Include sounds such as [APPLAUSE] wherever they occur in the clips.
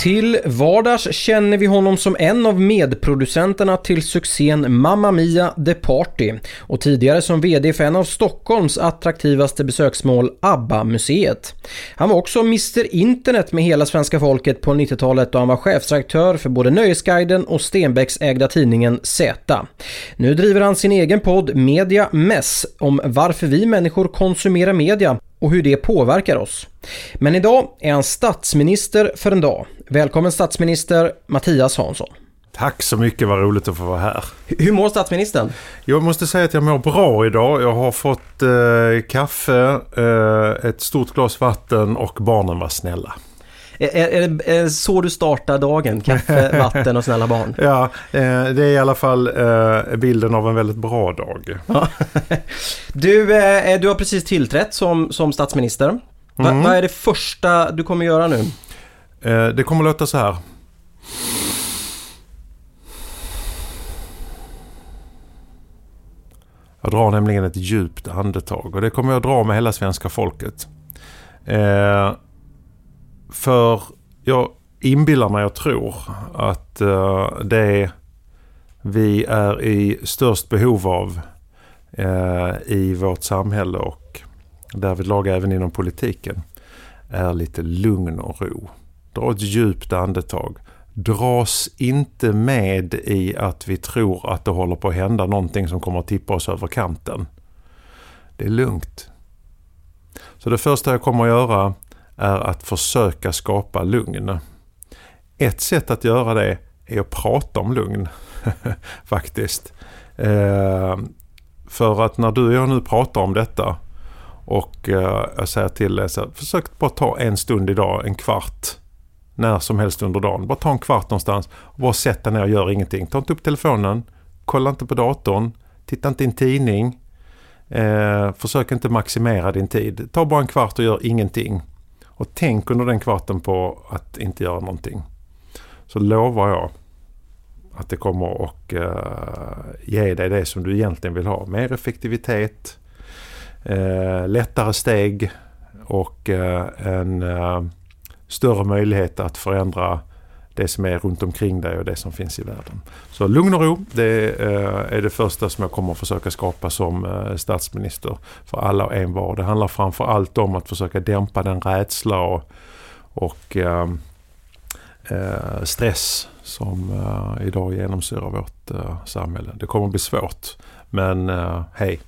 Till vardags känner vi honom som en av medproducenterna till succén Mamma Mia The Party och tidigare som VD för en av Stockholms attraktivaste besöksmål ABBA-museet. Han var också Mr Internet med hela svenska folket på 90-talet då han var chefsredaktör för både Nöjesguiden och Stenbecks ägda tidningen Z. Nu driver han sin egen podd Media Mess om varför vi människor konsumerar media och hur det påverkar oss. Men idag är han statsminister för en dag. Välkommen statsminister Mattias Hansson. Tack så mycket, vad roligt att få vara här. Hur mår statsministern? Jag måste säga att jag mår bra idag. Jag har fått eh, kaffe, eh, ett stort glas vatten och barnen var snälla. Är, är, är det så du startar dagen? Kaffe, [LAUGHS] vatten och snälla barn? Ja, eh, det är i alla fall eh, bilden av en väldigt bra dag. [LAUGHS] du, eh, du har precis tillträtt som, som statsminister. Mm. Vad är det första du kommer göra nu? Eh, det kommer låta så här. Jag drar nämligen ett djupt andetag och det kommer jag dra med hela svenska folket. Eh, för jag inbillar mig och tror att eh, det vi är i störst behov av eh, i vårt samhälle och därvidlag även inom politiken är lite lugn och ro. Dra ett djupt andetag. Dras inte med i att vi tror att det håller på att hända någonting som kommer att tippa oss över kanten. Det är lugnt. Så det första jag kommer att göra är att försöka skapa lugn. Ett sätt att göra det är att prata om lugn. [LAUGHS] Faktiskt. Eh, för att när du och jag nu pratar om detta och eh, jag säger till dig så här, försök bara ta en stund idag, en kvart. När som helst under dagen. Bara ta en kvart någonstans och bara sätt dig ner och gör ingenting. Ta inte upp telefonen, kolla inte på datorn, titta inte i en tidning. Eh, försök inte maximera din tid. Ta bara en kvart och gör ingenting. Och tänk under den kvarten på att inte göra någonting. Så lovar jag att det kommer att eh, ge dig det som du egentligen vill ha. Mer effektivitet, eh, lättare steg och eh, en eh, större möjlighet att förändra det som är runt omkring dig och det som finns i världen. Så lugn och ro, det eh, är det första som jag kommer att försöka skapa som eh, statsminister för alla och envar. Det handlar framför allt om att försöka dämpa den rädsla och, och eh, eh, stress som eh, idag genomsyrar vårt eh, samhälle. Det kommer att bli svårt, men eh, hej,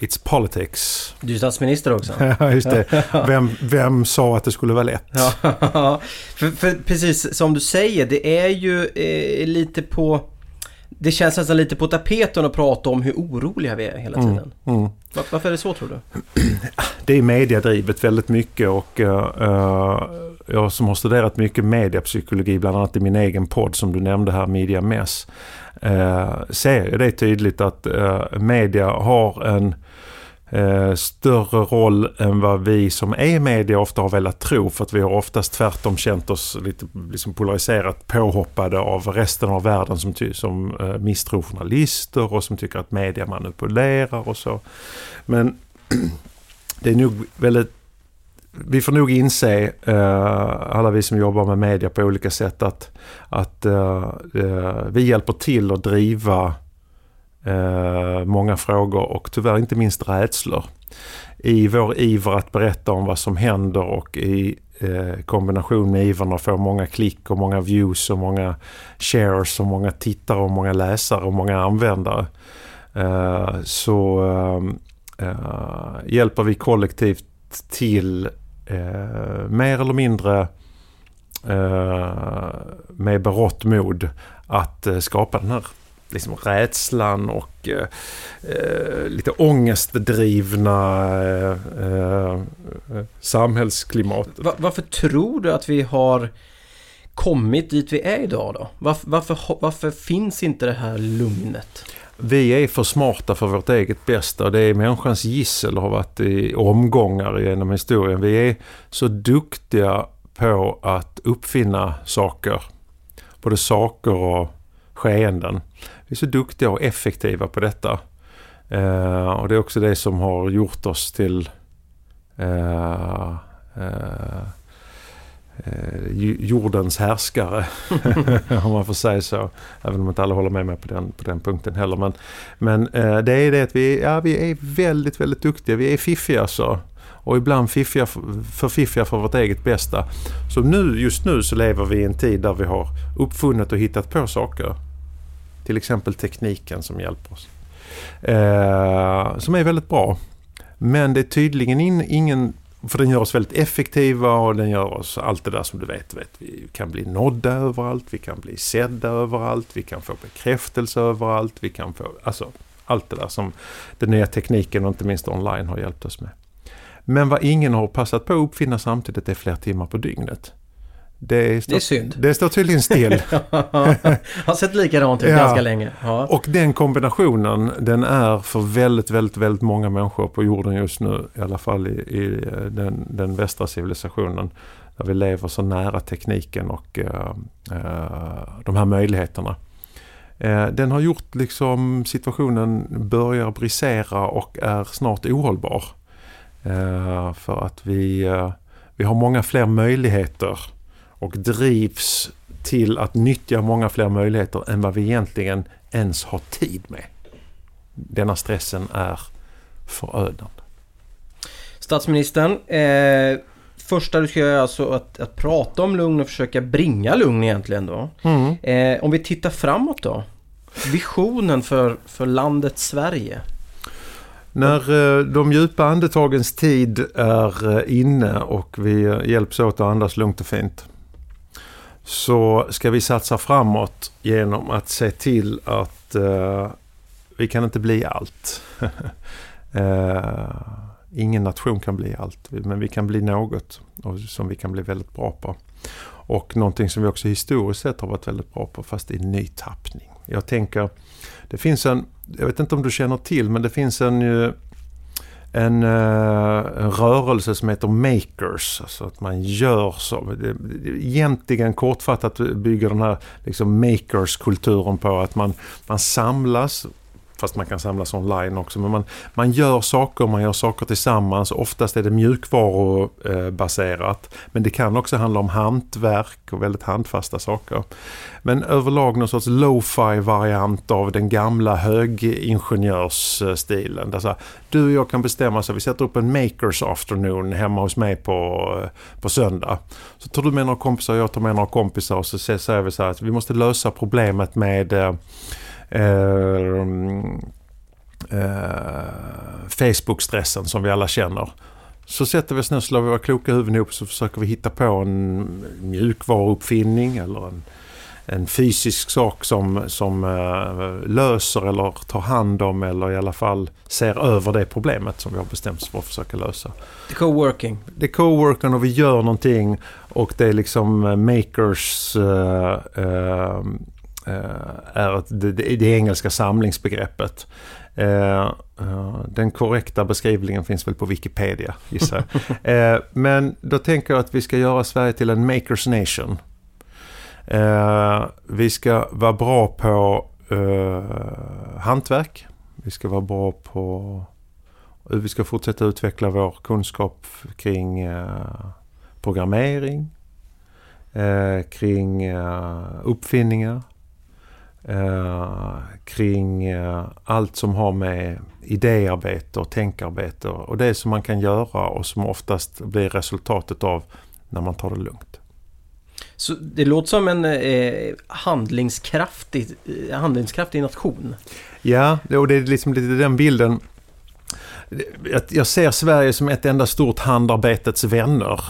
It's politics. Du är statsminister också. [LAUGHS] Ja, just det. Vem, vem sa att det skulle vara lätt? Ja, [LAUGHS] för, för precis som du säger, det är ju eh, lite på... Det känns nästan lite på tapeten att prata om hur oroliga vi är hela tiden. Mm. Var, varför är det så tror du? [CLEARS THROAT] Det är mediadrivet väldigt mycket och uh, jag som har studerat mycket mediapsykologi, bland annat i min egen podd som du nämnde här, Media Mess, uh, ser det tydligt att uh, media har en eh, större roll än vad vi som är media ofta har velat tro. För att vi har oftast tvärtom känt oss lite liksom polariserat påhoppade av resten av världen som, ty- som eh, misstror journalister och som tycker att media manipulerar och så. Men [CLEARS THROAT] det är nog väldigt vi får nog inse, eh, alla vi som jobbar med media på olika sätt, att, att eh, eh vi hjälper till att driva Eh, många frågor och tyvärr inte minst rädslor. I vår iver att berätta om vad som händer och i eh, kombination med ivern att få många klick och många views och många shares och många tittare och många läsare och många användare. Eh, så hjälper vi kollektivt till mer eller mindre med berått mod att skapa den här liksom rädslan och eh, eh lite ångestdrivna eh, eh, samhällsklimatet. Var, varför tror du att vi har kommit dit vi är idag då? Varför, varför, varför finns inte det här lugnet? Vi är för smarta för vårt eget bästa. Det är människans gissel har varit i omgångar genom historien. Vi är så duktiga på att uppfinna saker. Både saker och skeenden. Vi är så duktiga och effektiva på detta. Eh, och det är också det som har gjort oss till eh, eh, eh jordens härskare. [LAUGHS] om man får säga så. Även om inte alla håller med mig på den, på den punkten heller. Men, men eh, det är det att vi, ja, vi är väldigt, väldigt duktiga. Vi är fiffiga så. Och ibland fiffiga, för fiffiga för vårt eget bästa. Så nu, just nu så lever vi i en tid där vi har uppfunnit och hittat på saker. Till exempel tekniken som hjälper oss. Eh, som är väldigt bra. Men det är tydligen in, ingen för den gör oss väldigt effektiva och den gör oss allt det där som du vet. vet. Vi kan bli nådda överallt, vi kan bli sedda överallt, vi kan få bekräftelse överallt, vi kan få... Alltså allt det där som den nya tekniken och inte minst online har hjälpt oss med. Men vad ingen har passat på att uppfinna samtidigt är fler timmar på dygnet. Det, står, det är synd. Det står tydligen still. [LAUGHS] har sett likadant ut ja. ganska länge. Ja. Och den kombinationen den är för väldigt, väldigt, väldigt många människor på jorden just nu. I alla fall i, i den, den västra civilisationen. Där vi lever så nära tekniken och uh, uh, de här möjligheterna. Uh, den har gjort liksom situationen börjar brisera och är snart ohållbar. för att vi, vi har många fler möjligheter och drivs till att nyttja många fler möjligheter än vad vi egentligen ens har tid med. Denna stressen är förödande. Statsministern, eh, första du ska göra är alltså att, att prata om lugn och försöka bringa lugn egentligen då. Mm. Eh, om vi tittar framåt då? Visionen för, för landet Sverige? När eh, de djupa andetagens tid är eh, inne och vi hjälps åt att andas lugnt och fint så ska vi satsa framåt genom att se till att eh, vi kan inte bli allt. [LAUGHS] eh, ingen nation kan bli allt, men vi kan bli något och som vi kan bli väldigt bra på. Och någonting som vi också historiskt sett har varit väldigt bra på, fast i ny tappning. Jag tänker, det finns en, jag vet inte om du känner till, men det finns en en, eh, en rörelse som heter Makers. Alltså att man gör så. Egentligen kortfattat bygger den här liksom Makers-kulturen på att man, man samlas fast man kan samlas online också. Men man, man gör saker, man gör saker tillsammans. Oftast är det mjukvarubaserat. Men det kan också handla om hantverk och väldigt handfasta saker. Men överlag någon sorts lo-fi variant av den gamla högingenjörsstilen. Där så här, du och jag kan bestämma så vi sätter upp en makers afternoon hemma hos mig på, på söndag. Så tar du med några kompisar och jag tar med några kompisar och så säger vi så här att vi måste lösa problemet med eh, Facebook-stressen som vi alla känner. Så sätter vi oss ner, slår våra kloka huvuden ihop så försöker vi hitta på en mjukvaruuppfinning eller en, en fysisk sak som, som uh, löser eller tar hand om eller i alla fall ser över det problemet som vi har bestämt oss för att försöka lösa. Det är co-working. Det är co-working och vi gör någonting och det är liksom makers uh, uh, Eh, är det, det engelska samlingsbegreppet. Eh, eh, den korrekta beskrivningen finns väl på Wikipedia gissar jag. [LAUGHS] Men då tänker jag att vi ska göra Sverige till en makers nation. Vi ska vara bra på hantverk. Vi ska vara bra på vi ska fortsätta utveckla vår kunskap kring programmering, kring uppfinningar, kring allt som har med idéarbete och tänkarbete och det som man kan göra och som oftast blir resultatet av när man tar det lugnt. Så det låter som en eh, handlingskraftig, eh, handlingskraftig nation. Ja, och det är liksom lite den bilden. Jag ser Sverige som ett enda stort handarbetets vänner.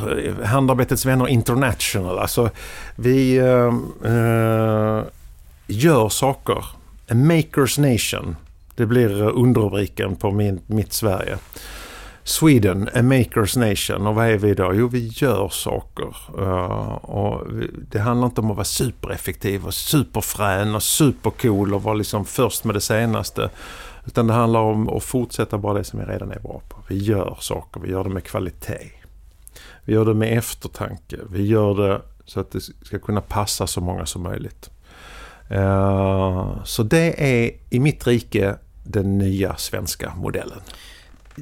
Handarbetets vänner international. Alltså vi eh, eh, gör saker. A makers nation. Det blir eh, underrubriken på min, mitt Sverige. Sweden, a makers nation. Och vad är vi då? Jo, vi gör saker. Uh, och det handlar inte om att vara supereffektiv och superfrän och supercool och vara liksom först med det senaste. Utan det handlar om att fortsätta bara det som vi redan är bra på. Vi gör saker, vi gör det med kvalitet. Vi gör det med eftertanke. Vi gör det så att det ska kunna passa så många som möjligt. Uh, så det är i mitt rike den nya svenska modellen.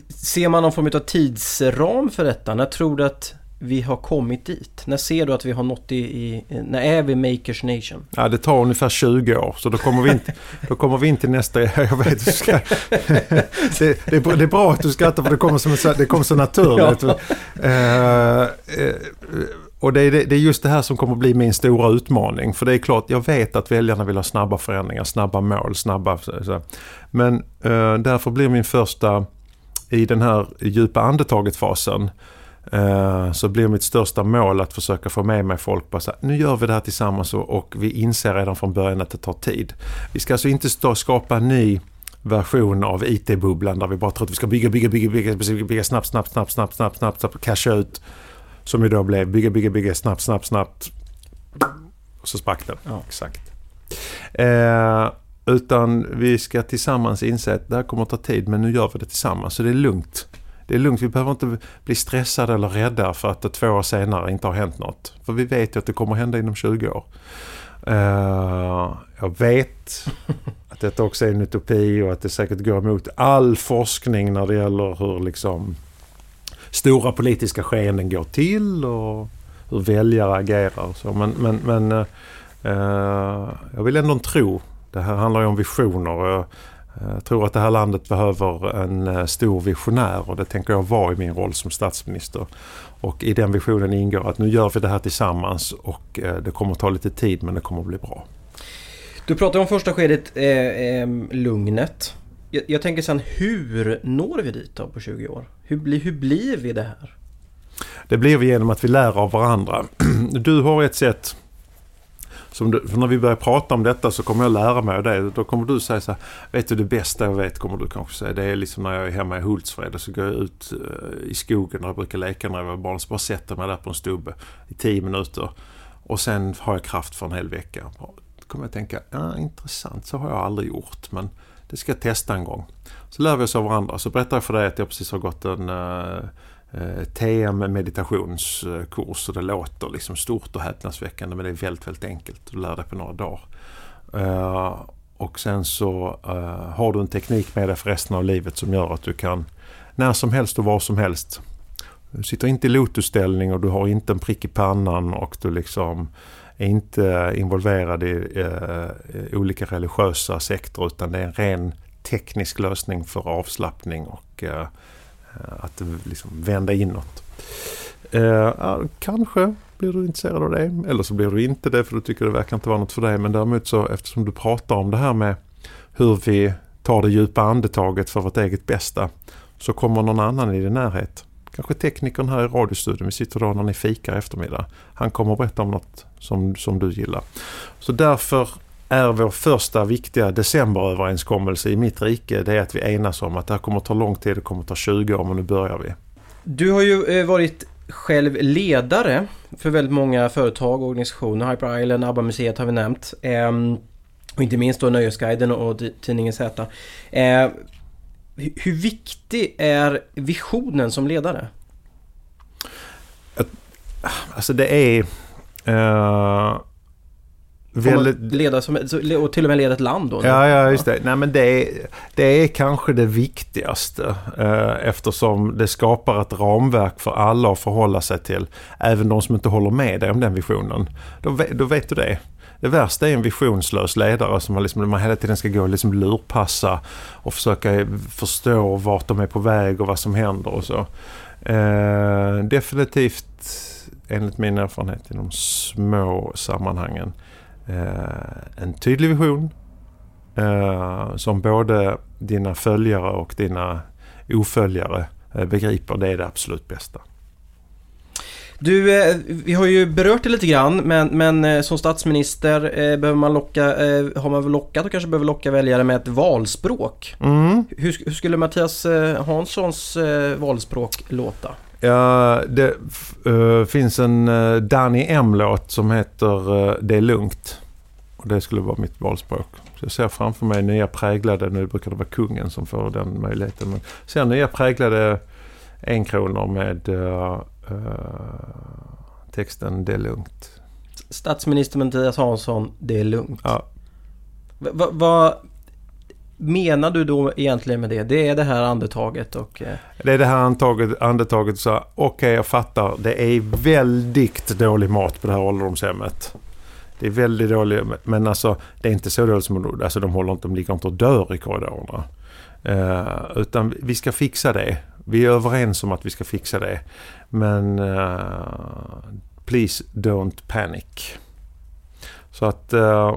Ser man någon form av tidsram för detta? När tror du att vi har kommit dit? När ser du att vi har nått i, i när är vi Makers Nation? Ja, det tar ungefär 20 år. Så då kommer vi in, då kommer vi in till nästa... [LAUGHS] Jag vet, du ska, [LAUGHS] det, det är bra att du skrattar för det kommer, som, det kommer så naturligt. Ja. Uh, uh, och det är, det är just det här som kommer bli min stora utmaning. För det är klart, jag vet att väljarna vill ha snabba förändringar, snabba mål, snabba... Så. Men eh, därför blir min första i den här djupa andetaget-fasen eh, så blir mitt största mål att försöka få med mig folk på att nu gör vi det här tillsammans och, vi inser redan från början att det tar tid. Vi ska alltså inte stå, skapa en ny version av IT-bubblan där vi bara tror att vi ska bygga, bygga, bygga, bygga, bygga, bygga snabbt, snabbt, snabbt, snabbt, snabbt, snabbt, snabbt, casha ut. Som ju då blev bygga, bygga, bygga, snabbt, snabbt, snabbt. Och så sprack den. Ja. Exakt. Eh, utan vi ska tillsammans inse att det här kommer att ta tid men nu gör vi det tillsammans. Så det är lugnt. Det är lugnt, vi behöver inte bli stressade eller rädda för att det två år senare inte har hänt något. För vi vet ju att det kommer att hända inom 20 år. Uh, jag vet [LAUGHS] att detta också är en utopi och att det säkert går emot all forskning när det gäller hur liksom stora politiska skeenden går till och hur väljare agerar. Så. Men, men, men eh, eh, jag vill ändå tro det här handlar ju om visioner. Jag eh, tror att det här landet behöver en eh, stor visionär och det tänker jag vara i min roll som statsminister. Och i den visionen ingår att nu gör vi det här tillsammans och det kommer att ta lite tid men det kommer att bli bra. Du pratar om första skedet, eh, eh, lugnet. Jag, jag, tänker sen hur når vi dit då på 20 år? Hur, bli, hur blir vi det här? Det blir vi genom att vi lär av varandra. [CLEARS THROAT] Du har ett sätt som du, när vi börjar prata om detta så kommer jag lära mig av det. Då kommer du säga så här, vet du det bästa jag vet kommer du kanske säga. Det är liksom när jag är hemma i Hultsfred och så går jag ut eh, i skogen där jag brukar leka när jag var barn. Så bara sätter mig där på en stubbe i tio minuter. Och sen har jag kraft för en hel vecka. Då kommer jag tänka, ja intressant, så har jag aldrig gjort. Men det ska jag testa en gång. Så lär vi oss av varandra. Så berättar jag för dig att jag precis har gått en uh, Eh, eh TM meditationskurs och det låter liksom stort och häpnadsväckande men det är väldigt, väldigt enkelt. Du lär dig på några dagar. Eh, och sen så eh, har du en teknik med dig för resten av livet som gör att du kan när som helst och var som helst. Du sitter inte i lotusställning och du har inte en prick i pannan och du liksom är inte involverad i eh, olika religiösa sektorer utan det är en ren teknisk lösning för avslappning och Eh, eh att liksom vända inåt. Eh, kanske blir du intresserad av det. Eller så blir du inte det för du tycker det verkar inte vara något för dig. Men däremot så eftersom du pratar om det här med hur vi tar det djupa andetaget för vårt eget bästa. Så kommer någon annan i din närhet. Kanske teknikern här i radiostudion. Vi sitter då när ni fikar eftermiddag. Han kommer att berätta om något som, som du gillar. Så därför är vår första viktiga decemberöverenskommelse i mitt rike det är att vi enas om att det här kommer att ta lång tid, det kommer att ta 20 år men nu börjar vi. Du har ju eh, varit själv ledare för väldigt många företag och organisationer. Hyper Island, ABBA-museet har vi nämnt. Ehm, och inte minst då Nöjesguiden och tidningen Z. Ehm, hur viktig är visionen som ledare? Alltså det är... Uh väldigt... Leda som, och till och med leda ett land då? Ja, ja just det. Nej, men det, är, det är kanske det viktigaste eh, eftersom det skapar ett ramverk för alla att förhålla sig till. Även de som inte håller med dig om den visionen. Då, då vet du det. Det värsta är en visionslös ledare som man, liksom, man hela tiden ska gå och liksom lurpassa och försöka förstå vart de är på väg och vad som händer och så. Eh, definitivt enligt min erfarenhet i de små sammanhangen eh, en tydlig vision eh, som både dina följare och dina oföljare eh, begriper. Det är det absolut bästa. Du, eh, vi har ju berört det lite grann men, men eh, som statsminister eh, behöver man locka, har man lockat och kanske behöver locka väljare med ett valspråk. Mm. Hur, hur, skulle Mattias Hanssons valspråk låta? Ja, det uh, finns en uh, Danny M-låt som heter uh, Det är lugnt. Och det skulle vara mitt valspråk. Så jag ser framför mig nya präglade, nu brukar det vara kungen som får den möjligheten. Men ser nya präglade enkronor med texten Det är lugnt. Statsminister Mattias Hansson, Det är lugnt. Ja. Vad va, menar du då egentligen med det? Det är det här andetaget och... Eh... Det är det här andetaget, andetaget så okej okay, jag fattar. Det är väldigt dålig mat på det här ålderdomshemmet. Det är väldigt dåligt, men alltså det är inte så dåligt som alltså, de håller inte, de ligger inte och dör i korridorerna. Uh, utan vi ska fixa det. Vi är överens om att vi ska fixa det. Men uh, please don't panic. Så att uh,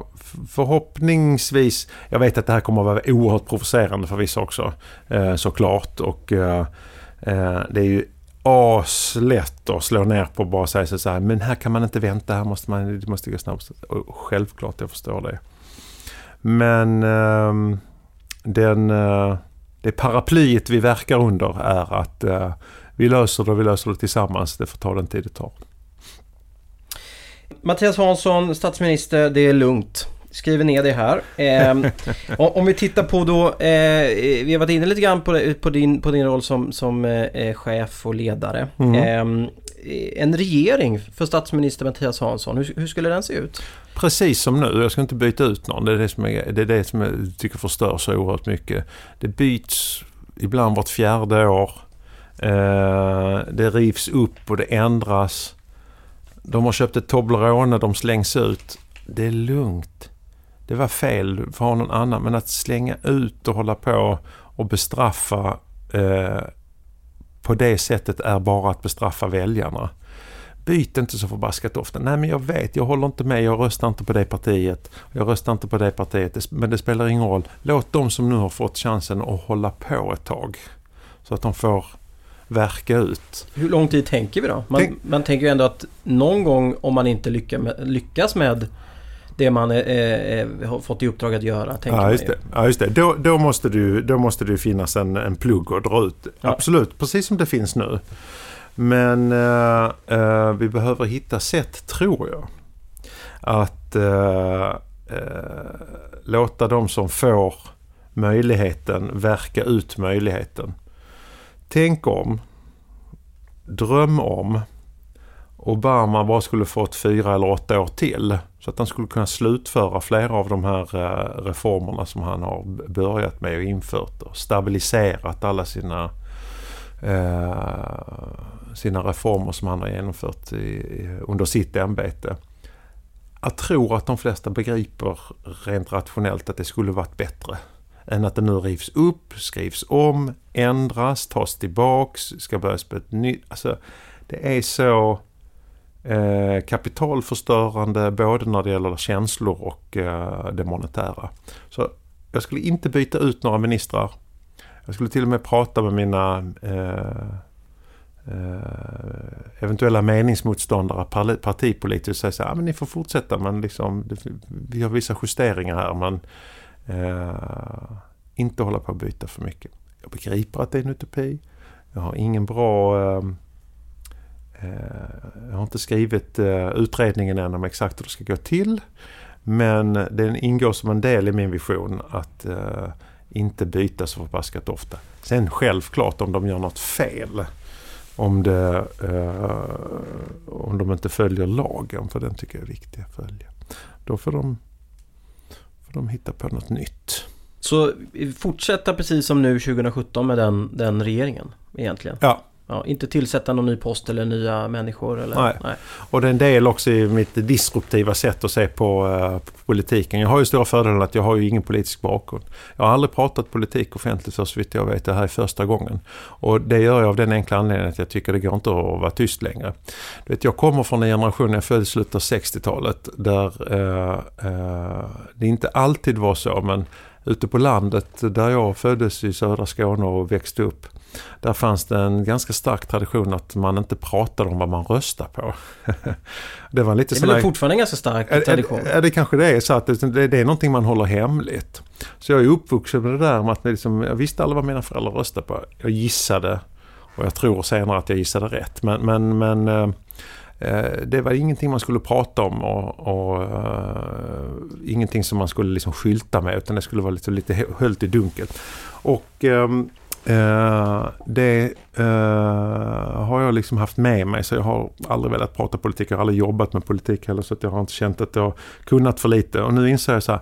förhoppningsvis, jag vet att det här kommer att vara oerhört provocerande för vissa också uh, såklart. Och uh, det är ju aslätt att slå ner på och bara säga så här, men här kan man inte vänta, här måste man, det måste gå snabbt. Och självklart, jag förstår det. Men ehm, den, det paraplyet vi verkar under är att vi löser det och vi löser det tillsammans. Det får ta den tid det tar. Mattias Hansson, statsminister, det är lugnt. Skriver ner det här. Eh, [LAUGHS] om vi tittar på då, eh, vi har varit inne lite grann på, på, din, på din roll som, som eh, chef och ledare. Mm. Ehm, en regering för statsminister Mattias Hansson, hur, hur, skulle den se ut? Precis som nu, jag ska inte byta ut någon. Det är det som, är, det är det som jag tycker förstör så oerhört mycket. Det byts ibland vart fjärde år. Eh, det rivs upp och det ändras. De har köpt ett Toblerone, de slängs ut. Det är lugnt. Det var fel för någon annan. Men att slänga ut och hålla på och bestraffa eh, på det sättet är bara att bestraffa väljarna. Byt inte så förbaskat ofta. Nej men jag vet, jag håller inte med, jag röstar inte på det partiet. Jag röstar inte på det partiet, men det spelar ingen roll. Låt de som nu har fått chansen att hålla på ett tag. Så att de får verka ut. Hur lång tid tänker vi då? Man, Tänk... man tänker ju ändå att någon gång om man inte lyckas med det man eh, har fått i uppdrag att göra. Ja just, det. ja, just det. Då, då, måste det då måste det finnas en, en plugg att dra ut. Ja. Absolut, precis som det finns nu. Men eh, eh, vi behöver hitta sätt, tror jag, att eh, eh, låta de som får möjligheten verka ut möjligheten. Tänk om. Dröm om. Obama bara skulle fått fyra eller åtta år till. Så att han skulle kunna slutföra flera av de här eh, reformerna som han har börjat med och infört och stabiliserat alla sina, eh, sina reformer som han har genomfört i, under sitt ämbete. Jag tror att de flesta begriper rent rationellt att det skulle varit bättre än att det nu rivs upp, skrivs om, ändras, tas tillbaks, ska börjas på ett nytt. Alltså, det är så eh, kapitalförstörande både när det gäller känslor och eh, det monetära. Så jag skulle inte byta ut några ministrar. Jag skulle till och med prata med mina eh, eh eventuella meningsmotståndare partipolitiskt och säga så här, men ni får fortsätta men liksom, det, vi har vissa justeringar här men Eh, inte hålla på att byta för mycket. Jag begriper att det är en utopi. Jag har ingen bra... Ehm, eh, jag har inte skrivit eh, utredningen än om exakt hur det ska gå till. Men den ingår som en del i min vision att eh, inte byta så förbaskat ofta. Sen självklart om de gör något fel. Om, det, eh, om de inte följer lagen, för den tycker jag är viktig att följa. då får de, får de hitta på något nytt. Så fortsätta precis som nu 2017 med den, den regeringen egentligen? Ja, Ja, inte tillsätta någon ny post eller nya människor? Eller? Nej. Och det är en del också i mitt disruptiva sätt att se på, eh, på politiken. Jag har ju stora fördelen att jag har ju ingen politisk bakgrund. Jag har aldrig pratat politik offentligt för så vitt jag vet. Det här är första gången. Och det gör jag av den enkla anledningen att jag tycker det går inte att vara tyst längre. Du vet, jag kommer från en generation, jag föddes i slutet av 60-talet, där eh, eh, det inte alltid var så men ute på landet där jag föddes i södra Skåne och växte upp där fanns det en ganska stark tradition att man inte pratade om vad man röstar på. [LAUGHS] det var lite Det är väl fortfarande en ganska stark tradition? Ja, det, det kanske det är så att det, det, är någonting man håller hemligt. Så jag är uppvuxen med det där med att liksom, jag visste aldrig vad mina föräldrar röstade på. Jag gissade och jag tror senare att jag gissade rätt. Men, men, men eh Eh, det var ingenting man skulle prata om och, och uh, ingenting som man skulle liksom skylta med utan det skulle vara liksom lite, lite höljt i dunkelt. Och um, Uh, det uh, har jag liksom haft med mig så jag har aldrig velat prata politik. Jag har aldrig jobbat med politik heller så att jag har inte känt att jag har kunnat för lite. Och nu inser jag så här,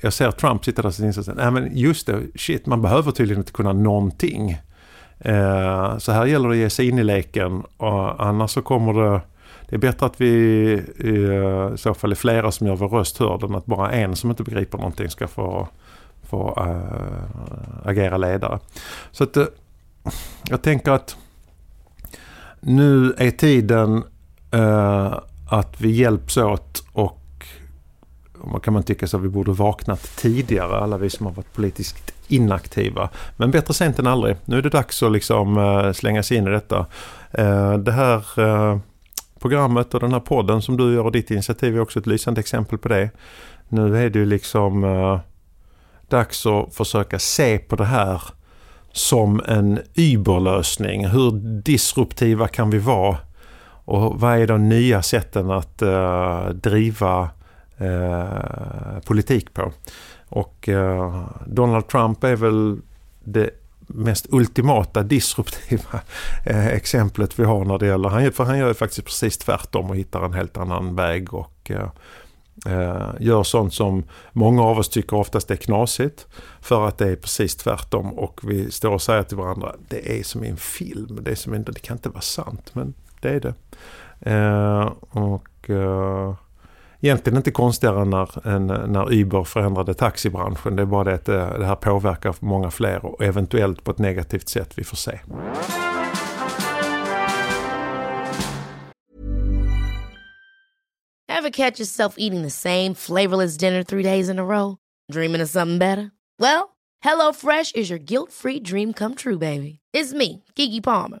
jag ser Trump sitta där och inser nej men just det, shit man behöver tydligen inte kunna någonting. Uh, så här gäller det att ge sig in i leken och annars så kommer det det är bättre att vi eh, i så fall är flera som gör vår röst hörd än att bara en som inte begriper någonting ska få få äh, agera ledare. Så att eh, jag tänker att nu är tiden äh, att vi hjälps åt och man kan man tycka så att vi borde vaknat tidigare, alla vi som har varit politiskt inaktiva. Men bättre sent än aldrig. Nu är det dags att liksom slänga sig in i detta. Det här programmet och den här podden som du gör och ditt initiativ är också ett lysande exempel på det. Nu är det ju liksom eh, dags att försöka se på det här som en überlösning. Hur disruptiva kan vi vara? Och vad är de nya sätten att eh, driva eh, politik på? Och eh, Donald Trump är väl det mest ultimata disruptiva eh, exemplet vi har när det gäller, han, för han gör ju faktiskt precis tvärtom och hittar en helt annan väg och eh, eh, gör sånt som många av oss tycker oftast är knasigt för att det är precis tvärtom och vi står och säger till varandra det är som i en film, det, är som en, det kan inte vara sant men det är det. Eh, och eh, Egentligen inte konstigare när, än när Uber förändrade taxibranschen. Det är bara det att eh, det, här påverkar många fler och eventuellt på ett negativt sätt. Vi får se. Ever catch yourself eating the same flavorless dinner three days in a row? Dreaming of something better? Well, Hello Fresh is your guilt-free dream come true, baby. It's me, Gigi Palmer.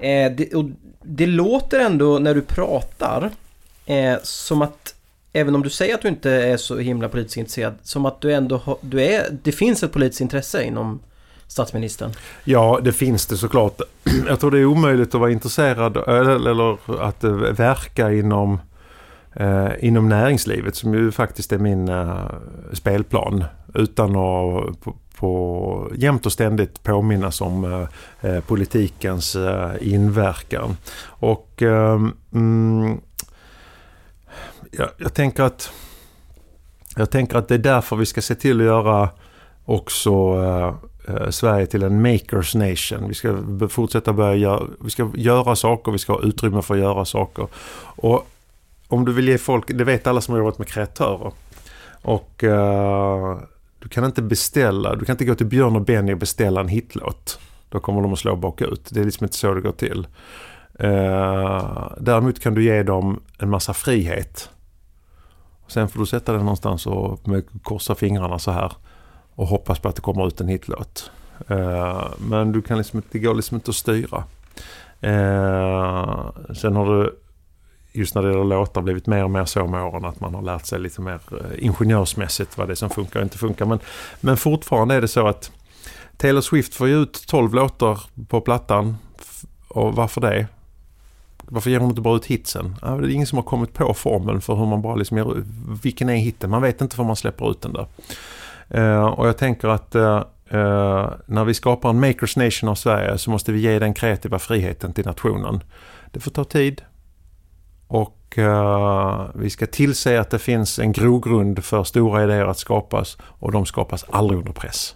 Eh, det, och det låter ändå när du pratar eh, som att Även om du säger att du inte är så himla politiskt intresserad Som att du ändå har, du är, det finns ett politiskt intresse inom statsministern? Ja, det finns det såklart. [CLEARS THROAT] Jag tror det är omöjligt att vara intresserad eller, eller att eh, verka inom, eh, inom näringslivet som ju faktiskt är min eh, spelplan. utan att på, på, jämt och ständigt påminnas om eh, eh politikens eh, inverkan. Och eh, mm, jag, jag, tänker att jag tänker att det är därför vi ska se till att göra också eh, eh Sverige till en makers nation. Vi ska fortsätta börja göra, vi ska göra saker, vi ska ha utrymme för att göra saker. Och om du vill ge folk, det vet alla som har jobbat med kreatörer. Och eh, du kan inte beställa, du kan inte gå till Björn och Benny och beställa en hitlåt. Då kommer de att slå bakut. Det är liksom inte så det går till. Uh, däremot kan du ge dem en massa frihet. Sen får du sätta den någonstans och korsa fingrarna så här och hoppas på att det kommer ut en hitlåt. Uh, men du kan liksom, det går liksom inte att styra. Uh, sen har du just när det gäller låtar blivit mer och mer så med åren att man har lärt sig lite mer eh, ingenjörsmässigt vad det är som funkar och inte funkar. Men, men fortfarande är det så att Taylor Swift får ju ut 12 låtar på plattan. Och varför det? Varför ger hon inte bara ut hitsen? Det är ingen som har kommit på formeln för hur man bara liksom gör, vilken är hitten? Man vet inte för man släpper ut den där. Uh, och jag tänker att uh, Uh, när vi skapar en Makers Nation av Sverige så måste vi ge den kreativa friheten till nationen. Det får ta tid. Och uh, vi ska tillse att det finns en grogrund för stora idéer att skapas och de skapas aldrig under press.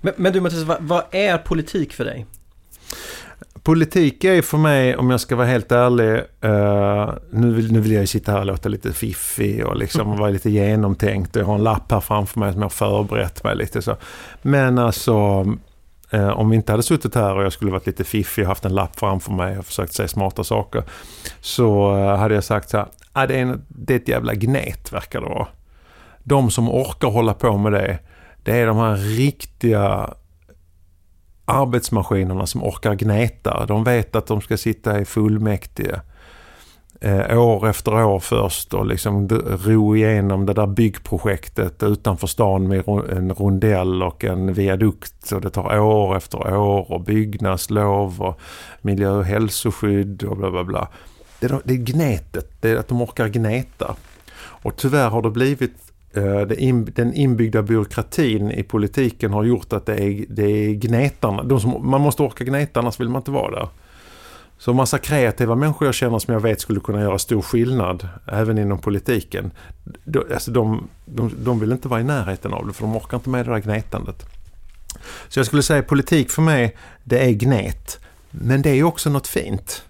Men, men du Mattias, vad, vad är politik för dig? Politik är för mig, om jag ska vara helt ärlig, uh, nu, vill, nu vill jag ju sitta här och låta lite fiffig och liksom [LAUGHS] vara lite genomtänkt. Jag har en lapp här framför mig som jag har förberett mig lite så. Men alltså, Eh, om vi inte hade suttit här och jag skulle varit lite fiffig och haft en lapp framför mig och försökt säga smarta saker. Så eh, hade jag sagt så här, ah, det, är en, det är ett jävla gnet verkar det vara. De som orkar hålla på med det, det är de här riktiga arbetsmaskinerna som orkar gneta. De vet att de ska sitta i fullmäktige eh, år efter år först och liksom ro igenom det där byggprojektet utanför stan med en rondell och en viadukt. Och det tar år efter år och byggnadslov och miljö och hälsoskydd och bla bla bla. Det är, det är gnetet, det är att de orkar gneta. Och tyvärr har det blivit eh, den inbyggda byråkratin i politiken har gjort att det är, det är gnetarna. De som, man måste orka gneta annars vill man inte vara där. Så massa kreativa människor jag känner som jag vet skulle kunna göra stor skillnad även inom politiken. De, alltså de, de, de vill inte vara i närheten av det för de orkar inte med det där gnetandet. Så jag skulle säga politik för mig det är gnet. Men det är också något fint.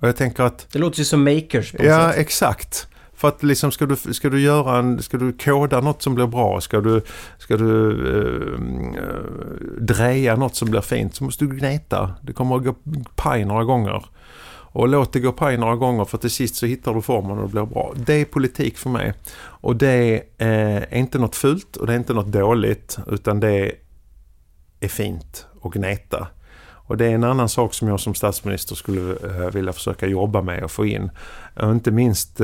Och jag tänker att... Det låter ju som makers på Ja, sätt. exakt. För att liksom ska du, ska du göra en, ska du koda något som blir bra, ska du, ska du eh, eh, dreja något som blir fint så måste du gneta. Det kommer att gå paj några gånger. Och låt det gå paj några gånger för till sist så hittar du formen och det blir bra. Det är politik för mig. Och det är eh, inte något fult och det är inte något dåligt utan det är fint att gneta. Och det är en annan sak som jag som statsminister skulle eh, vilja försöka jobba med och få in. Och inte minst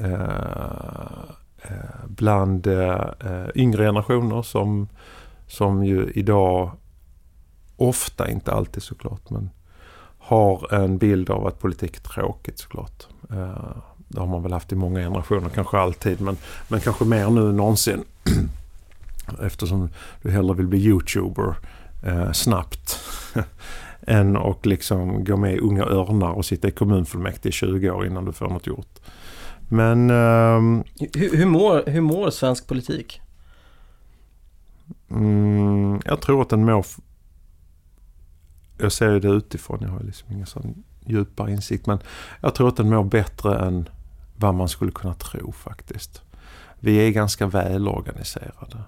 Eh, eh, bland eh, yngre generationer som, som ju idag ofta, inte alltid såklart, men har en bild av att politik är tråkigt såklart. Eh, det har man väl haft i många generationer, kanske alltid, men, men kanske mer nu än någonsin. [CLEARS THROAT] Eftersom du hellre vill bli YouTuber eh, snabbt [LAUGHS] än att liksom gå med i Unga Örnar och sitta i kommunfullmäktige i 20 år innan du får något gjort. Men... Um, hur, hur, mår, hur mår svensk politik? Mm, jag tror att den mår... Jag ser det utifrån, jag har liksom ingen sån djupare insikt. Men jag tror att den mår bättre än vad man skulle kunna tro faktiskt. Vi är ganska välorganiserade.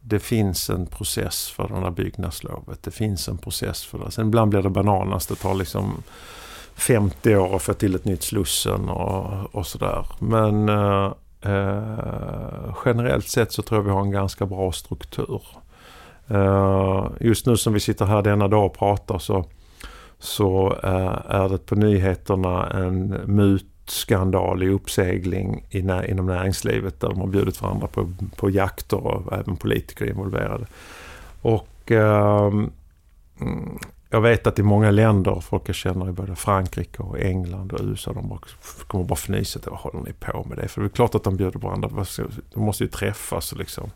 Det finns en process för det här byggnadslovet. Det finns en process för det. Sen ibland blir det bananas. Det tar liksom 50 år och få till ett nytt Slussen och, och sådär. Men eh, eh, generellt sett så tror jag vi har en ganska bra struktur. Eh, just nu som vi sitter här denna dag och pratar så, så eh, är det på nyheterna en mutskandal i uppsegling i, inom näringslivet där de har bjudit varandra på, på jakter och även politiker är involverade. Och mm, jag vet att i många länder, folk jag känner i både Frankrike och England och USA, de bara, kommer bara fnysa vad håller ni på med det? För det är klart att de bjuder varandra, de måste ju träffas liksom.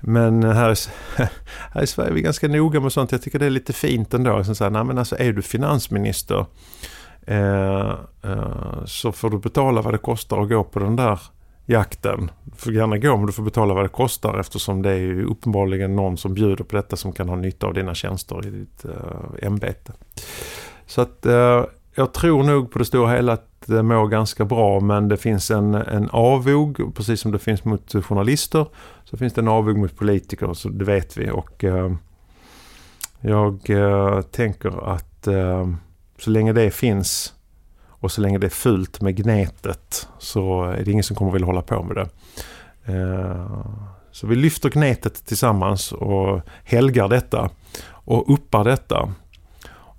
Men eh, här i, [LAUGHS] här i Sverige är vi ganska noga med sånt. Jag tycker det är lite fint ändå. Liksom så här, nej men alltså är du finansminister eh, eh, så får du betala vad det kostar att gå på den där jakten. Du får gärna gå men du får betala vad det kostar eftersom det är ju uppenbarligen någon som bjuder på detta som kan ha nytta av dina tjänster i ditt uh, ämbete. Så att uh, jag tror nog på det stora hela att det mår ganska bra men det finns en, en avog, precis som det finns mot journalister, så finns det en avog mot politiker, så det vet vi. Och uh, jag tänker att så länge det finns och så länge det är fult med gnetet så är det ingen som kommer vilja hålla på med det. Eh, så vi lyfter gnetet tillsammans och helgar detta och uppar detta.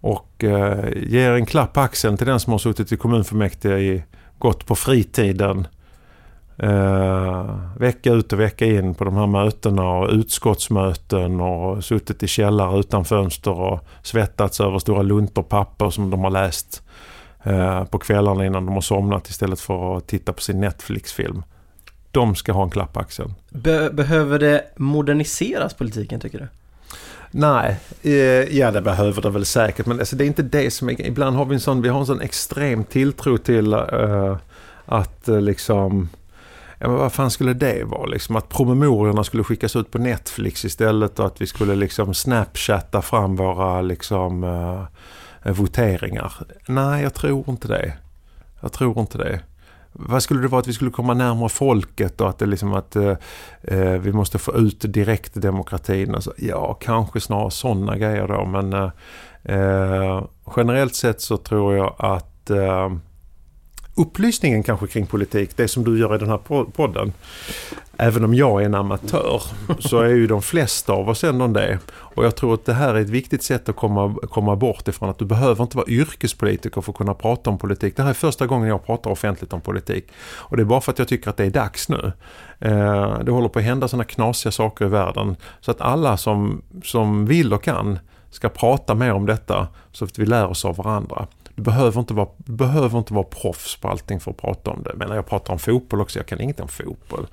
Och eh, ger en klapp på axeln till den som har suttit i kommunfullmäktige i, gått på fritiden. Uh, vecka ut och vecka in på de här mötena och utskottsmöten och suttit i källare utan fönster och svettats över stora luntor papper som de har läst på kvällarna innan de har somnat istället för att titta på sin Netflix-film. De ska ha en klapp på axeln. Be behöver det moderniseras politiken tycker du? Nej, eh, ja det behöver det väl säkert men alltså, det är inte det som är Ibland har vi en sån, vi har en sån extrem tilltro till uh, att uh, liksom Ja, men vad fan skulle det vara? Liksom att promemoriorna skulle skickas ut på Netflix istället och att vi skulle liksom snapchatta fram våra liksom uh, Eh, voteringar. Nej, jag tror inte det. Jag tror inte det. Vad skulle det vara att vi skulle komma närmare folket och att det liksom att eh, eh, vi måste få ut direktdemokratin? Alltså, ja, kanske snarare sådana grejer då men eh, eh generellt sett så tror jag att eh, upplysningen kanske kring politik, det som du gör i den här podden. Även om jag är en amatör så är ju de flesta av oss ändå det. Och jag tror att det här är ett viktigt sätt att komma, komma bort ifrån att du behöver inte vara yrkespolitiker för att kunna prata om politik. Det här är första gången jag pratar offentligt om politik. Och det är bara för att jag tycker att det är dags nu. Eh, det håller på att hända sådana knasiga saker i världen. Så att alla som, som vill och kan ska prata mer om detta så att vi lär oss av varandra. Du behöver inte vara, behöver inte vara proffs på allting för att prata om det. Men jag pratar om fotboll också, jag kan inget om fotboll.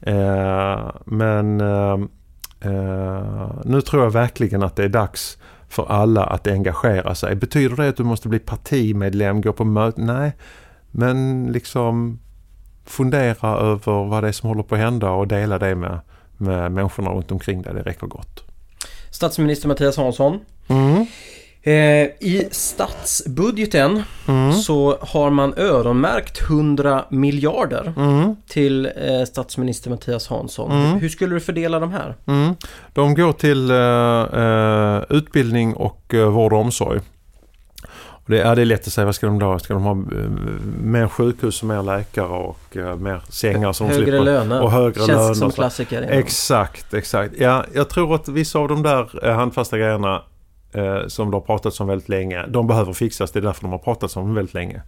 Eh, men eh, eh, nu tror jag verkligen att det är dags för alla att engagera sig. Betyder det att du måste bli partimedlem, gå på möten? Nej, men liksom fundera över vad det är som håller på att hända och dela det med, med människorna runt omkring dig. Det räcker gott. Statsminister Mattias Hansson. Mm. Eh, I statsbudgeten mm. så har man öronmärkt 100 miljarder mm. till eh, statsminister Mattias Hansson. Mm. Hur skulle du fördela de här? Mm. De går till uh, utbildning och uh, vård och omsorg. Det, ja, det är lätt att säga, vad ska de då? Ska de ha mer sjukhus och mer läkare och uh, mer sängar som högre slipper? Löner. Och högre Känns löner. som klassiker. Exakt, exakt. Ja, jag tror att vissa av de där handfasta grejerna eh, som det har pratats om väldigt länge. De behöver fixas, det är därför de har pratats om väldigt länge.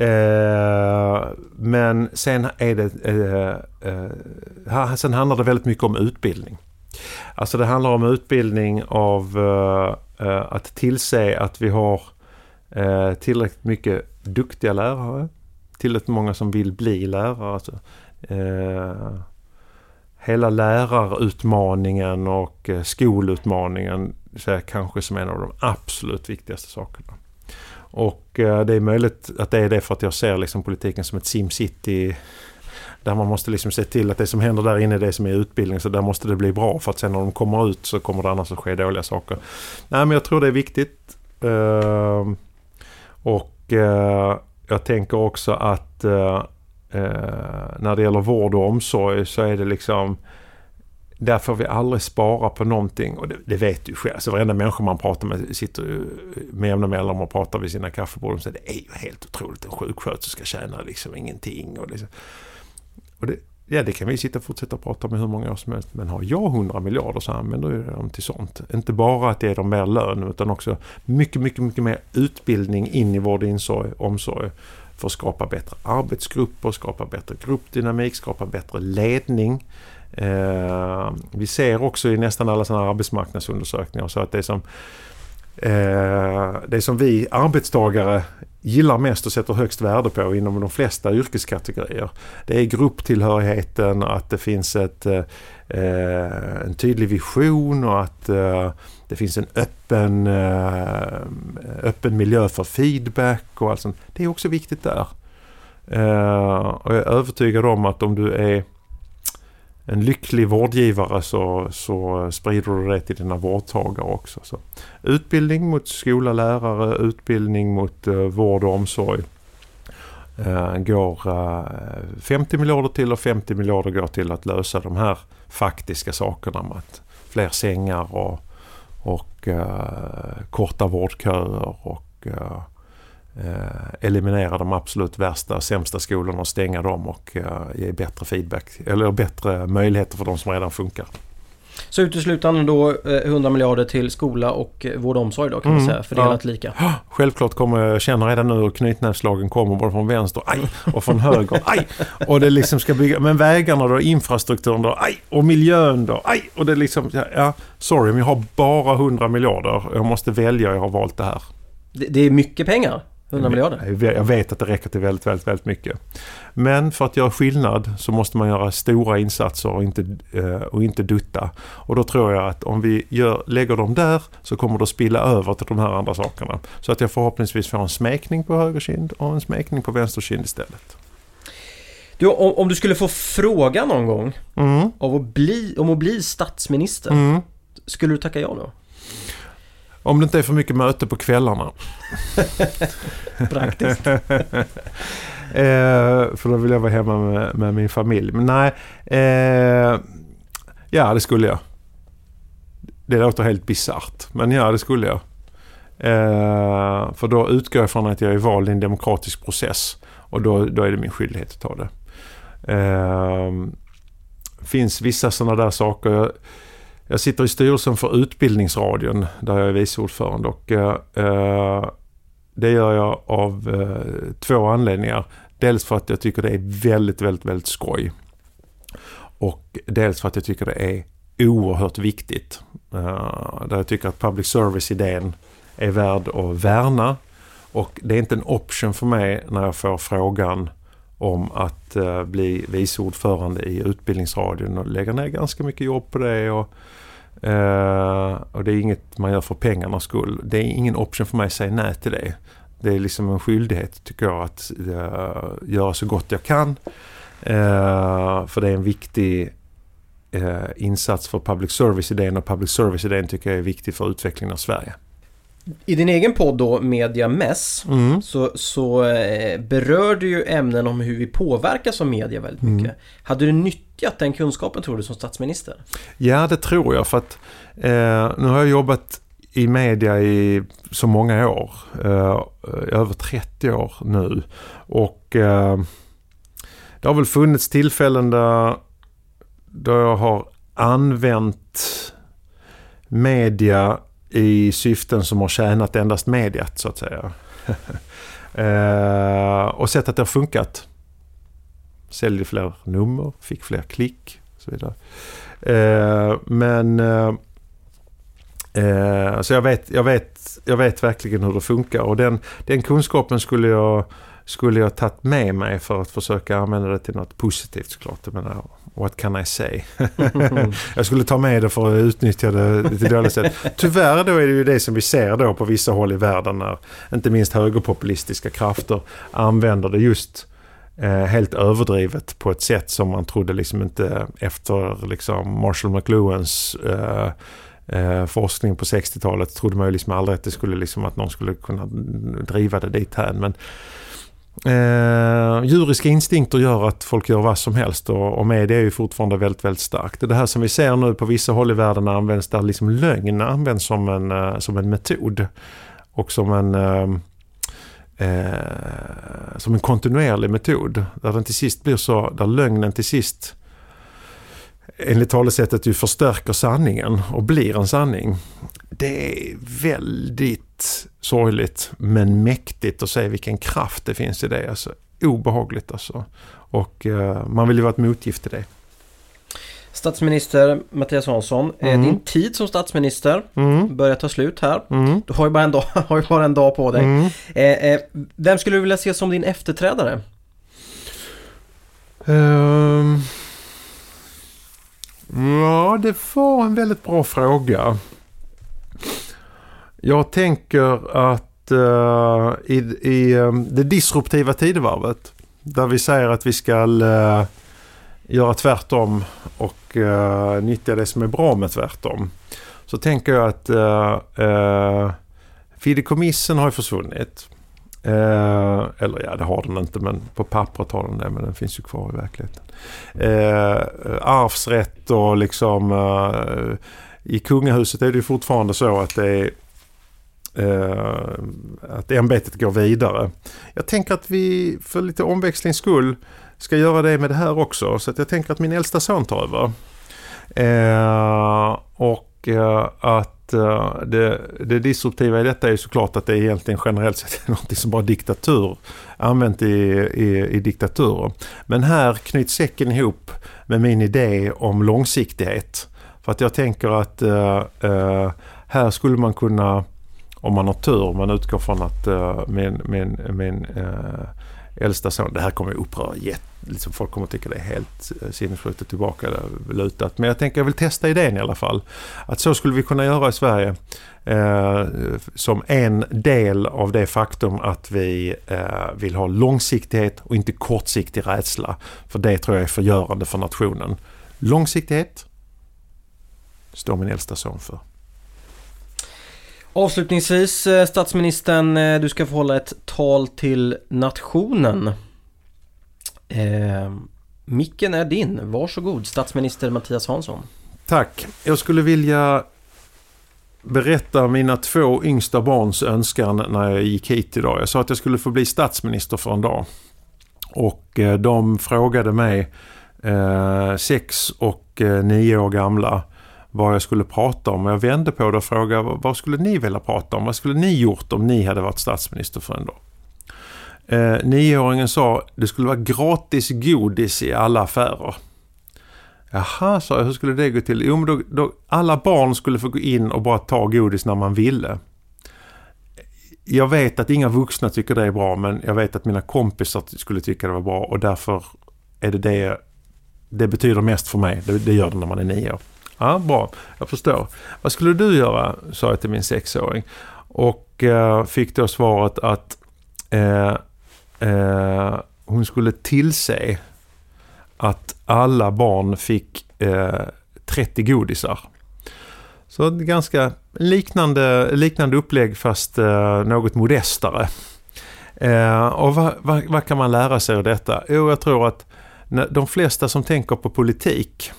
Eh, men sen är det... Eh, eh, sen handlar det väldigt mycket om utbildning. Alltså det handlar om utbildning av eh, eh att tillse att vi har eh, tillräckligt mycket duktiga lärare. Tillräckligt många som vill bli lärare. Alltså, eh, hela lärarutmaningen och skolutmaningen ser kanske som en av de absolut viktigaste sakerna. Och eh, det är möjligt att det är det för att jag ser liksom politiken som ett SimCity där man måste liksom se till att det som händer där inne är det som är utbildning. Så där måste det bli bra för att sen när de kommer ut så kommer det annars att ske dåliga saker. Nej men jag tror det är viktigt. Ehm, och eh, jag tänker också att eh, när det gäller vård och omsorg så är det liksom där får vi aldrig spara på någonting och det, det vet du själv. Alltså varenda människa man pratar med sitter ju eh, med jämna mellanrum och pratar vid sina kaffebord och säger det är ju helt otroligt. En sjuksköterska tjänar liksom ingenting. Och, liksom. och det, ja, det kan vi sitta och fortsätta prata med hur många år som helst. Men har jag 100 miljarder så använder jag dem till sånt. Inte bara att ge dem mer lön utan också mycket, mycket, mycket mer utbildning in i vård och omsorg för att skapa bättre arbetsgrupper, skapa bättre gruppdynamik, skapa bättre ledning. Eh, vi ser också i nästan alla sådana arbetsmarknadsundersökningar så att det som eh, det som vi arbetstagare gillar mest och sätter högst värde på inom de flesta yrkeskategorier. Det är grupptillhörigheten, att det finns ett, eh, en tydlig vision och att eh, det finns en öppen, eh, öppen miljö för feedback och allt sånt. Det är också viktigt där. Eh, och jag är övertygad om att om du är en lycklig vårdgivare så, så sprider du det till dina vårdtagare också. Så. Utbildning mot skola, lärare, utbildning mot eh, vård och omsorg eh, går eh, 50 miljarder till och 50 miljarder går till att lösa de här faktiska sakerna med att fler sängar och, och eh, korta vårdköer och eh, eliminera de absolut värsta, sämsta skolorna och stänga dem och eh, ge bättre feedback eller bättre möjligheter för de som redan funkar. Så uteslutande då 100 eh, miljarder till skola och eh, vård och omsorg då kan mm, man säga, fördelat ja. lika? Självklart kommer, jag känner redan nu hur knytnävslagen kommer både från vänster, aj, och från höger, aj! Och det liksom ska bygga, men vägarna då, infrastrukturen då, aj! Och miljön då, aj! Och det liksom, ja, sorry men jag har bara 100 miljarder. Jag måste välja, jag har valt det här. Det, det är mycket pengar. 100 miljarder? Jag vet att det räcker till väldigt, väldigt, väldigt mycket. Men för att göra skillnad så måste man göra stora insatser och inte, eh, och inte dutta. Och då tror jag att om vi gör, lägger dem där så kommer det att spilla över till de här andra sakerna. Så att jag förhoppningsvis får en smekning på höger kind och en smekning på vänster kind istället. Du, om, om, du skulle få fråga någon gång mm. av att bli, om att bli statsminister. Mm. Skulle du tacka ja då? Om det inte är för mycket möte på kvällarna. [LAUGHS] Praktiskt. [LAUGHS] eh, för då vill jag vara hemma med, med min familj. Men nej, eh, ja det skulle jag. Det låter helt bisarrt, men ja det skulle jag. Eh, för då utgår jag från att jag är vald i en demokratisk process. Och då, då är det min skyldighet att ta det. Eh, finns vissa sådana där saker. Jag jag sitter i styrelsen för Utbildningsradion där jag är vice ordförande och eh, eh, det gör jag av eh, två anledningar. Dels för att jag tycker det är väldigt, väldigt, väldigt skoj. Och dels för att jag tycker det är oerhört viktigt. Eh, där jag tycker att public service-idén är värd att värna. Och det är inte en option för mig när jag får frågan om att eh, bli vice ordförande i Utbildningsradion och lägga ner ganska mycket jobb på det. Och, eh, och det är inget man gör för pengarnas skull. Det är ingen option för mig att säga nej till det. Det är liksom en skyldighet tycker jag att eh, göra så gott jag kan. för det är en viktig insats för public service-idén och public service-idén tycker jag är viktig för utvecklingen av Sverige. I din egen podd då, Media Mess, mm. så, så eh, berör du ju ämnen om hur vi påverkas av media väldigt mycket. Mm. Hade du nyttjat den kunskapen tror du som statsminister? Ja, det tror jag för att eh, nu har jag jobbat i media i så många år. Eh, över 30 år nu. Och eh, det har väl funnits tillfällen där, där jag har använt media i syften som har tjänat endast mediet så att säga. [LAUGHS] eh, och sett att det har funkat. Säljde fler nummer, fick fler klick och så vidare. Eh, men eh, eh, så jag vet, jag, vet, jag vet verkligen hur det funkar och den, den kunskapen skulle jag skulle jag tagit med mig för att försöka använda det till något positivt såklart. Jag menar, what can I say? [LAUGHS] jag skulle ta med det för att utnyttja det till dåligt sätt. Tyvärr då är det ju det som vi ser då på vissa håll i världen när inte minst högerpopulistiska krafter använder det just eh, helt överdrivet på ett sätt som man trodde liksom inte efter liksom Marshall McLuhans eh, eh, forskning på 60-talet trodde man ju liksom aldrig att det skulle liksom att någon skulle kunna driva det dit här. Men Eh, djuriska instinkter gör att folk gör vad som helst och, och media är ju fortfarande väldigt, väldigt starkt. Det här som vi ser nu på vissa håll i världen används där liksom lögn används som en, eh, som en metod. Och som en, eh, eh, som en kontinuerlig metod. Där den till sist blir så, där lögnen till sist enligt talesättet ju förstärker sanningen och blir en sanning. Det är väldigt sorgligt men mäktigt att se vilken kraft det finns i det. Alltså, obehagligt alltså. Och uh, man vill ju vara ett motgift till det. Statsminister Mattias Hansson, mm. din tid som statsminister mm. börjar ta slut här. Mm. Du har ju bara en dag, [LAUGHS] har ju bara en dag på dig. Mm. Eh, eh, vem skulle du vilja se som din efterträdare? Um, ja, det var en väldigt bra fråga. Jag tänker att uh, i, i um, det disruptiva tidevarvet där vi säger att vi ska uh, eh, göra tvärtom och uh, nyttja det som är bra med tvärtom. Så tänker jag att uh, uh, fideikommissen har försvunnit. Uh, eller ja, det har den inte men på pappret har den det men den finns ju kvar i verkligheten. Uh, arvsrätt och liksom uh, i kungahuset är det ju fortfarande så att det är Eh, att ämbetet går vidare. Jag tänker att vi för lite omväxlings skull ska göra det med det här också. Så att jag tänker att min äldsta son tar över. Eh, och eh, att eh, det, det disruptiva i detta är såklart att det är egentligen generellt sett [LAUGHS] är något som bara diktatur använt i, i, i diktaturer. Men här knyts säcken ihop med min idé om långsiktighet. För att jag tänker att eh, eh här skulle man kunna, om man har tur, man utgår från att uh, min, min, min uh, äldsta son, det här kommer ju uppröra jätte liksom folk kommer att tycka det är helt eh, sinnessjukt och tillbaka lutat. Men jag tänker jag vill testa idén i alla fall. Att så skulle vi kunna göra i Sverige. Eh, som en del av det faktum att vi eh, vill ha långsiktighet och inte kortsiktig rädsla. För det tror jag är förgörande för nationen. Långsiktighet står min äldsta son för. Avslutningsvis eh, statsministern, eh, du ska få hålla ett tal till nationen. Eh, micken är din. Varsågod statsminister Mattias Hansson. Tack. Jag skulle vilja berätta mina två yngsta barns önskan när jag gick hit idag. Jag sa att jag skulle få bli statsminister för en dag. Och eh, de frågade mig, eh, sex och eh, nio år gamla, vad jag skulle prata om. Jag vände på det och frågade vad skulle ni vilja prata om? Vad skulle ni gjort om ni hade varit statsminister för en dag? Eh, nioåringen sa det skulle vara gratis godis i alla affärer. Jaha, sa jag, hur skulle det gå till? Jo, men då, då, alla barn skulle få gå in och bara ta godis när man ville. Jag vet att inga vuxna tycker det är bra men jag vet att mina kompisar skulle tycka det var bra och därför är det det det betyder mest för mig. Det, det gör det när man är nio år. Ja, bra. Jag förstår. Vad skulle du göra? sa jag till min sexåring. Och eh, fick då svaret att eh, eh, hon skulle tillse att alla barn fick eh, 30 godisar. Så ganska liknande, liknande upplägg fast eh, något modestare. Eh, och vad, vad, vad, kan man lära sig av detta? Jo, jag tror att de flesta som tänker på politik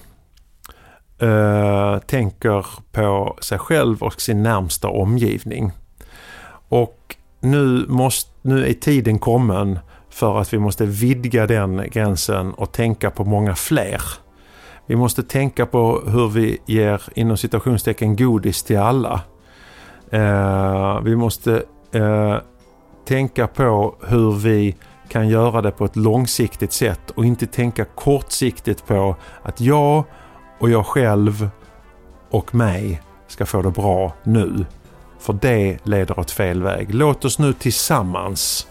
eh, tänker på sig själv och sin närmsta omgivning. Och nu, måste, nu är tiden kommen för att vi måste vidga den gränsen och tänka på många fler. Vi måste tänka på hur vi ger inom citationstecken godis till alla. Eh, vi måste eh, tänka på hur vi kan göra det på ett långsiktigt sätt och inte tänka kortsiktigt på att jag och jag själv och mig ska få det bra nu. För det leder åt fel väg. Låt oss nu tillsammans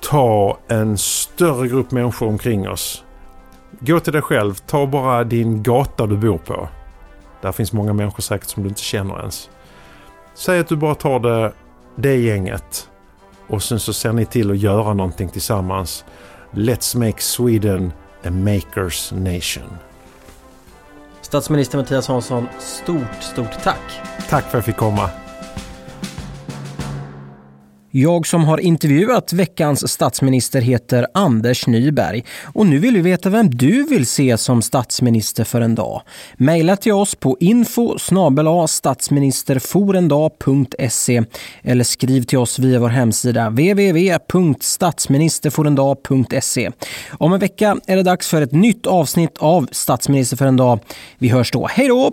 ta en större grupp människor omkring oss. Gå till dig själv. Ta bara din gata du bor på. Där finns många människor säkert som du inte känner ens. Säg att du bara tar det, det gänget och sen så ser ni till att göra någonting tillsammans. Let's make Sweden a makers nation. Statsminister Mattias Hansson, stort, stort tack. Tack för att jag fick komma. Jag som har intervjuat veckans statsminister heter Anders Nyberg och nu vill vi veta vem du vill se som statsminister för en dag. Maila till oss på info statsministerforendag.se eller skriv till oss via vår hemsida www.statsministerforendag.se. Om en vecka är det dags för ett nytt avsnitt av Statsminister för en dag. Vi hörs då. Hej då!